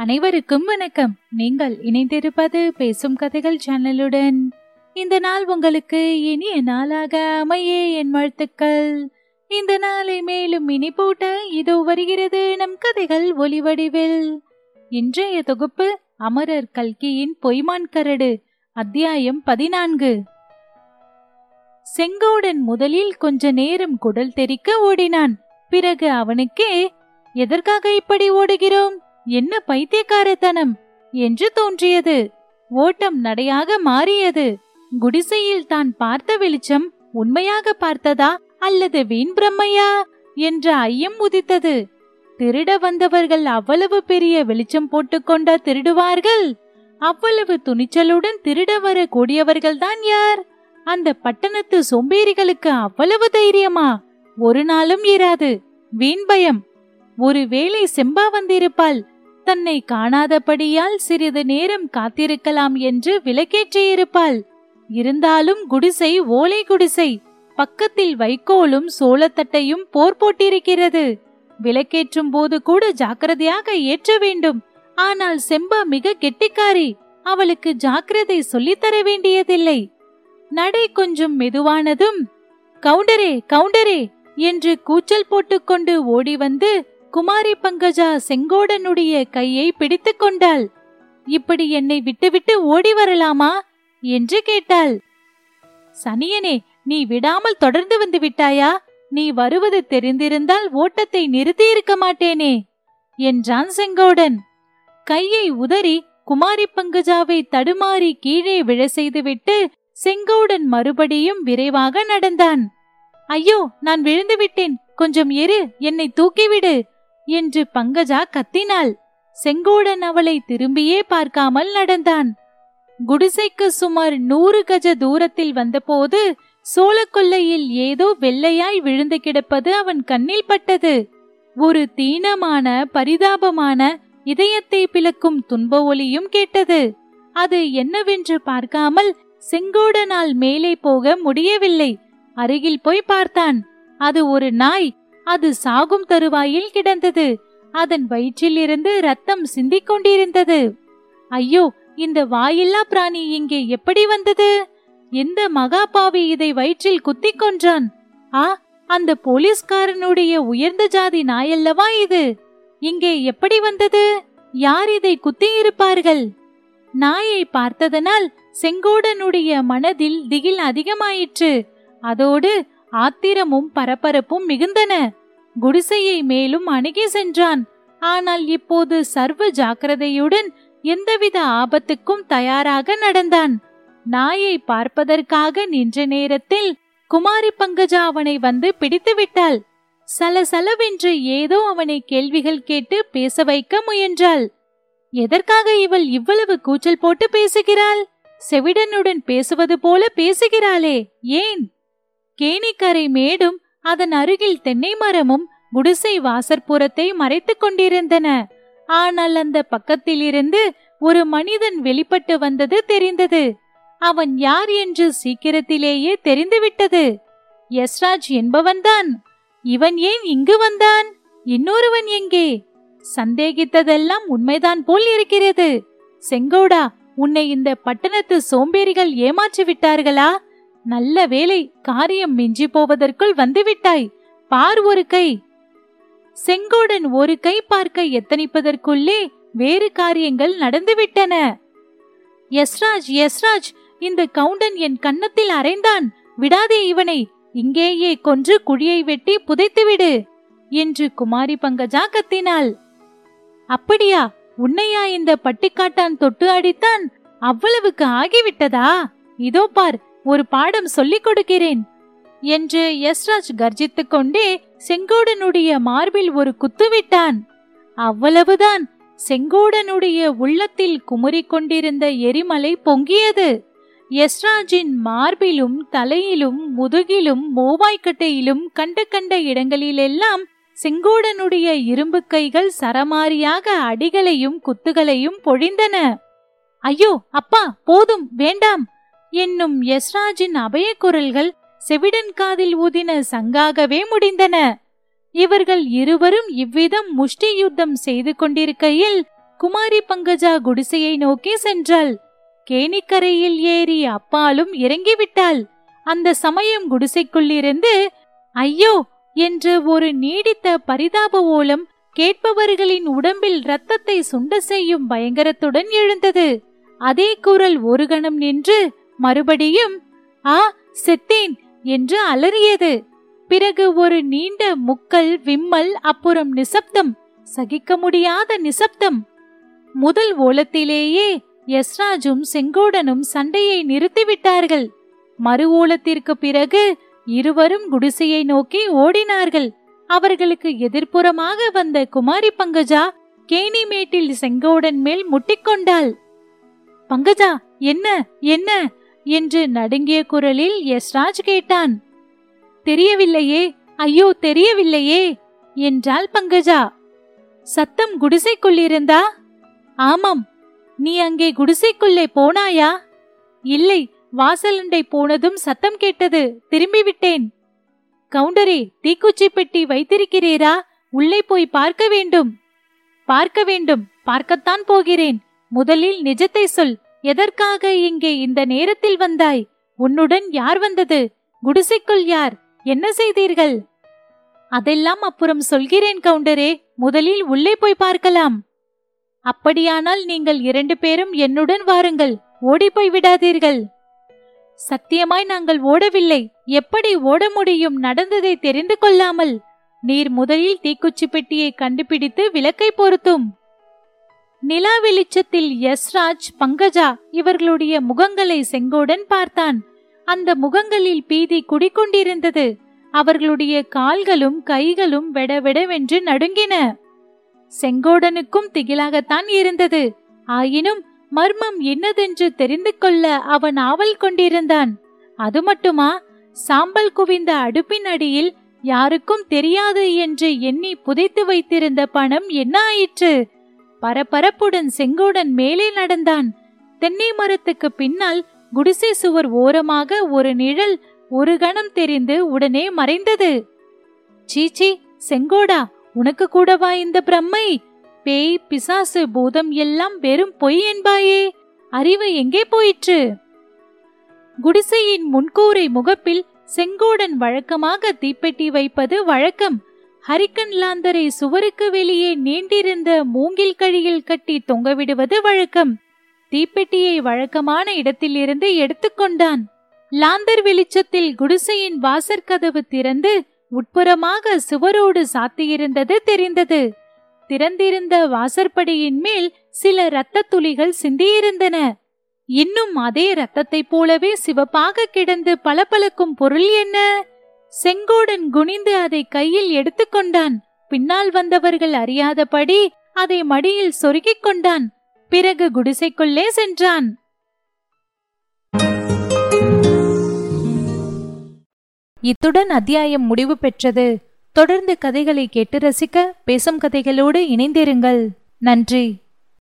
அனைவருக்கும் வணக்கம். நீங்கள் இணைந்திருப்பது பேசும் கதைகள் சேனலுடன். இந்த நாள் உங்களுக்கு இனிய நாளாக அமைய என் வாழ்த்துக்கள். இந்த நாளை மேலும் இனிப்பூட்ட இதோ வருகிறது நம் கதைகள் ஒளிவடிவில் இன்றைய தொகுப்பு அமரர் கல்கியின் பொய்மான் கரடு அத்தியாயம் பதினான்கு. செங்கோடன் முதலில் கொஞ்ச நேரம் குடல் தெறிக்க ஓடினான். பிறகு அவனுக்கே எதற்காக இப்படி ஓடுகிறோம்? என்ன பைத்தியக்காரத்தனம் என்று தோன்றியது. ஓட்டம் நடையாக மாறியது. குடிசையில் தான் பார்த்த வெளிச்சம் உண்மையாக பார்த்ததா அல்லது வீண் பிரம்மையா என்ற ஐயம் உதித்தது. திருட வந்தவர்கள் அவ்வளவு பெரிய வெளிச்சம் போட்டுக்கொண்டா திருடுவார்கள்? அவ்வளவு துணிச்சலுடன் திருட வர கூடியவர்கள்தான் யார்? அந்த பட்டணத்து சோம்பேறிகளுக்கு அவ்வளவு தைரியமா? ஒரு நாளும் இராது. வீண் பயம் ஒருவேளை செம்பா வந்திருப்பாள். தன்னை காணாதபடியால் சிறிது நேரம் காத்திருக்கலாம் என்று விலக்கேற்றியிருப்பாள் இருந்தாலும் குடிசை ஓலை குடிசை. பக்கத்தில் வைக்கோலும் சோளத்தட்டையும் போர் போட்டிருக்கிறது. விளக்கேற்றும் போது கூட ஜாக்கிரதையாக ஏற்ற வேண்டும். ஆனால் செம்பா மிக கெட்டிக்காரி. அவளுக்கு ஜாக்கிரதை சொல்லித்தர வேண்டியதில்லை. நடை கொஞ்சம் மெதுவானதும் கவுண்டரே கவுண்டரே என்று கூச்சல் போட்டுக்கொண்டு ஓடி வந்து குமாரி பங்கஜா செங்கோடனுடைய கையை பிடித்துக் கொண்டாள். இப்படி என்னை விட்டுவிட்டு ஓடி வரலாமா? என்று கேட்டாள். சனியனே நீ விடாமல் தொடர்ந்து வந்து விட்டாயா? நீ வருவது தெரிந்திருந்தால் ஓட்டத்தை நிறுத்தி இருக்க மாட்டேனே என்றான் செங்கோடன். கையை உதறி குமாரி பங்கஜாவை தடுமாறி கீழே விழ செய்துவிட்டு செங்கோடன் மறுபடியும் விரைவாக நடந்தான். ஐயோ நான் விழுந்து விட்டேன் கொஞ்சம் எரு என்னை தூக்கிவிடு என்று பங்கஜா கத்தினாள். செங்கோடன் அவளை திரும்பியே பார்க்காமல் நடந்தான். குடிசைக்கு சுமார் நூறு கஜ தூரத்தில் வந்தபோது சோளக்கொல்லையில் ஏதோ வெள்ளையாய் விழுந்து கிடப்பது அவன் கண்ணில் பட்டது. ஒரு தீனமான பரிதாபமான இதயத்தை பிளக்கும் துன்ப ஒலியும் கேட்டது. அது என்னவென்று பார்க்காமல் செங்கோடனால் மேலே போக முடியவில்லை. அருகில் போய் பார்த்தான். அது ஒரு நாய் அது சாகும் தருவாயில் கிடந்தது. அதன் வயிற்றிலிருந்து ரத்தம் சிந்திக் கொண்டிருந்தது. ஐயோ இந்த வாயில்லா பிராணி இங்கே எப்படி வந்தது? எந்த மகாபாவி இதை வயிற்றில் குத்திக் கொன்றான்? ஆ அந்த போலீஸ்காரனுடைய உயர்ந்த ஜாதி நாயல்லவா இது? இங்கே எப்படி வந்தது? யார் இதை குத்தியிருப்பார்கள்? நாயை பார்த்ததனால் செங்கோடனுடைய மனதில் திகில் அதிகமாயிற்று. அதோடு ஆத்திரமும் பரபரப்பும் மிகுந்தன. குடிசையை மேலும் அணுகி சென்றான். ஆனால் இப்போது சர்வ ஜாக்கிரதையுடன் எந்தவித ஆபத்துக்கும் தயாராக நடந்தான். நாயை பார்ப்பதற்காக நின்ற நேரத்தில் குமாரி பங்கஜா அவனை வந்து பிடித்து விட்டாள். சலசலவென்று ஏதோ அவனை கேள்விகள் கேட்டு பேச வைக்க முயன்றாள். எதற்காக இவள் இவ்வளவு கூச்சல் போட்டு பேசுகிறாள்? செவிடனுடன் பேசுவது போல பேசுகிறாளே ஏன்? கேணிக்கரை மேடும் அதன் அருகில் தென்னை மரமும் குடிசை வாசற்புறத்தை மறைத்துக் கொண்டிருந்தன. ஆனால் அந்த பக்கத்திலிருந்து ஒரு மனிதன் வெளிப்பட்டு வந்தது தெரிந்தது. அவன் யார் என்று சீக்கிரத்திலேயே தெரிந்துவிட்டது. யஸ்ராஜ் என்பவன்தான். இவன் ஏன் இங்கு வந்தான்? இன்னொருவன் எங்கே? சந்தேகித்ததெல்லாம் உண்மைதான் போல் இருக்கிறது. செங்கோடா உன்னை இந்த பட்டணத்து சோம்பேறிகள் ஏமாற்றி விட்டார்களா நல்ல வேலை காரியம் மிஞ்சி போவதற்குள் வந்துவிட்டாய். பார் ஒரு கை. செங்கோடன் ஒரு கை பார்க்க எத்தனிப்பதற்குள்ளே வேறு காரியங்கள் நடந்துவிட்டன. யஸ்ராஜ் யஸ்ராஜ் இந்த கவுண்டன் என் கன்னத்தில் அரைந்தான். விடாதே இவனை. இங்கேயே கொன்று குழியை வெட்டி புதைத்துவிடு என்று குமாரி பங்கஜா கத்தினாள். அப்படியா? உன்னையா இந்த பட்டிக்காட்டான் தொட்டு அடித்தான்? அவ்வளவுக்கு ஆகிவிட்டதா? இதோ பார் ஒரு பாடம் சொல்லிக் கொடுக்கிறேன் என்று யஸ்ராஜ் கர்ஜித்துக் கொண்டே செங்கோடனுடைய மார்பில் ஒரு குத்து விட்டான். அவ்வளவுதான் செங்கோடனுடைய உள்ளத்தில் குமுறிக் கொண்டிருந்த எரிமலை பொங்கியது. யஸ்ராஜின் மார்பிலும் தலையிலும் முதுகிலும் மோவாய்க்கட்டையிலும் கண்ட கண்ட இடங்களிலெல்லாம் செங்கோடனுடைய இரும்பு கைகள் சரமாரியாக அடிகளையும் குத்துகளையும் பொழிந்தன. ஐயோ அப்பா போதும் வேண்டாம் என்னும் யஸ்ராஜின் அபய குரல்கள் செவிடன் காதில் ஊதின சங்காகவே முடிந்தன. இவர்கள் இருவரும் இவ்விதம் முஷ்டி யுத்தம் செய்து கொண்டிருக்கையில் குமாரி பங்கஜா குடிசையை நோக்கி சென்றாள். கேணிக்கரையில் ஏறி அப்பாலும் இறங்கிவிட்டாள். அந்த சமயம் குடிசைக்குள்ளிருந்து ஐயோ! என்று ஒரு நீடித்த பரிதாப ஓலம் கேட்பவர்களின் உடம்பில் ரத்தத்தை சுண்ட செய்யும் பயங்கரத்துடன் எழுந்தது. அதே குரல் ஒரு கணம் நின்று மறுபடியும் ஆ செத்தேன் என்று அலறியது. பிறகு ஒரு நீண்ட முக்கல் விம்மல் அப்புறம் நிசப்தம் சகிக்க முடியாத நிசப்தம். முதல் ஓலத்திலேயே யஸ்ராஜும் செங்கோடனும் சண்டையை நிறுத்திவிட்டார்கள். மறு ஓலத்திற்கு பிறகு இருவரும் குடிசையை நோக்கி ஓடினார்கள். அவர்களுக்கு எதிர்ப்புறமாக வந்த குமாரி பங்கஜா கேணிமேட்டில் செங்கோடன் மேல் முட்டிக்கொண்டாள். பங்கஜா என்ன என்ன? என்று நடுங்கிய குரலில் யஸ்ராஜ் கேட்டான். தெரியவில்லையே ஐயோ தெரியவில்லையே என்றாள் பங்கஜா. சத்தம் குடிசைக்குள்ளிருந்தா? ஆமாம் நீ அங்கே குடிசைக்குள்ளே போனாயா? இல்லை வாசலண்டை போனதும் சத்தம் கேட்டது திரும்பிவிட்டேன். கவுண்டரே தீக்குச்சி பெட்டி வைத்திருக்கிறீரா? உள்ளே போய் பார்க்க வேண்டும். பார்க்க வேண்டும் பார்க்கத்தான் போகிறேன். முதலில் நிஜத்தை சொல் எதற்காக இங்கே இந்த நேரத்தில் வந்தாய்? உன்னுடன் யார் வந்தது? குடிசைக்குள் யார்? என்ன செய்தீர்கள்? அதெல்லாம் அப்புறம் சொல்கிறேன் கவுண்டரே. முதலில் உள்ளே போய் பார்க்கலாம். அப்படியானால் நீங்கள் இரண்டு பேரும் என்னுடன் வாருங்கள். ஓடிப்போய் விடாதீர்கள். சத்தியமாய் நாங்கள் ஓடவில்லை. எப்படி ஓட முடியும் நடந்ததை தெரிந்து கொள்ளாமல்? நீர் முதலில் தீக்குச்சி பெட்டியை கண்டுபிடித்து விளக்கை பொருத்தும். நிலா வெளிச்சத்தில் யஸ்ராஜ் பங்கஜா இவர்களுடைய முகங்களை செங்கோடன் பார்த்தான். அந்த முகங்களில் பீதி குடிக்கொண்டிருந்தது அவர்களுடைய கால்களும் கைகளும் வெடவெடவென்று நடுங்கின. செங்கோடனுக்கும் திகிலாகத்தான் இருந்தது. ஆயினும் மர்மம் என்னதென்று தெரிந்து கொள்ள அவன் ஆவல் கொண்டிருந்தான். அது மட்டுமா? சாம்பல் குவிந்த அடுப்பின் அடியில் யாருக்கும் தெரியாது என்று எண்ணி புதைத்து வைத்திருந்த பணம் என்ன ஆயிற்று? பரபரப்புடன் செங்கோடன் மேலே நடந்தான். தென்னை மரத்துக்கு பின்னால் குடிசை சுவர் ஓரமாக ஒரு நிழல் ஒரு கணம் தெரிந்து உடனே மறைந்தது. சீச்சி செங்கோடா உனக்கு கூடவா இந்த பிரம்மை? பேய் பிசாசு பூதம் எல்லாம் வெறும் பொய் என்பாயே. அறிவு எங்கே போயிற்று? குடிசையின் முன்கூரை முகப்பில் செங்கோடன் வழக்கமாக தீப்பெட்டி வைப்பது வழக்கம். ஹரிக்கன் லாந்தரை சுவருக்கு வெளியே நீண்டிருந்த மூங்கில் கழியில் கட்டி தொங்கவிடுவது வழக்கம். தீப்பெட்டியை வழக்கமான இடத்திலிருந்து எடுத்துக்கொண்டான் லாந்தர் வெளிச்சத்தில் குடிசையின் வாசற்கதவு திறந்து உட்புறமாக சுவரோடு சாத்தியிருந்தது தெரிந்தது. திறந்திருந்த வாசற்படியின் மேல் சில இரத்த துளிகள் சிந்தியிருந்தன. இன்னும் அதே இரத்தத்தைப் போலவே சிவப்பாக கிடந்து பளபளக்கும் பொருள் என்ன? செங்கோடன் குனிந்து அதை கையில் எடுத்துக்கொண்டான் பின்னால் வந்தவர்கள் அறியாதபடி அதை மடியில் சொருகிக் கொண்டான். பிறகு குடிசைக்குள்ளே சென்றான். இத்துடன் அத்தியாயம் முடிவு பெற்றது. தொடர்ந்து கதைகளை கேட்டு ரசிக்க பேசும் கதைகளோடு இணைந்திருங்கள். நன்றி.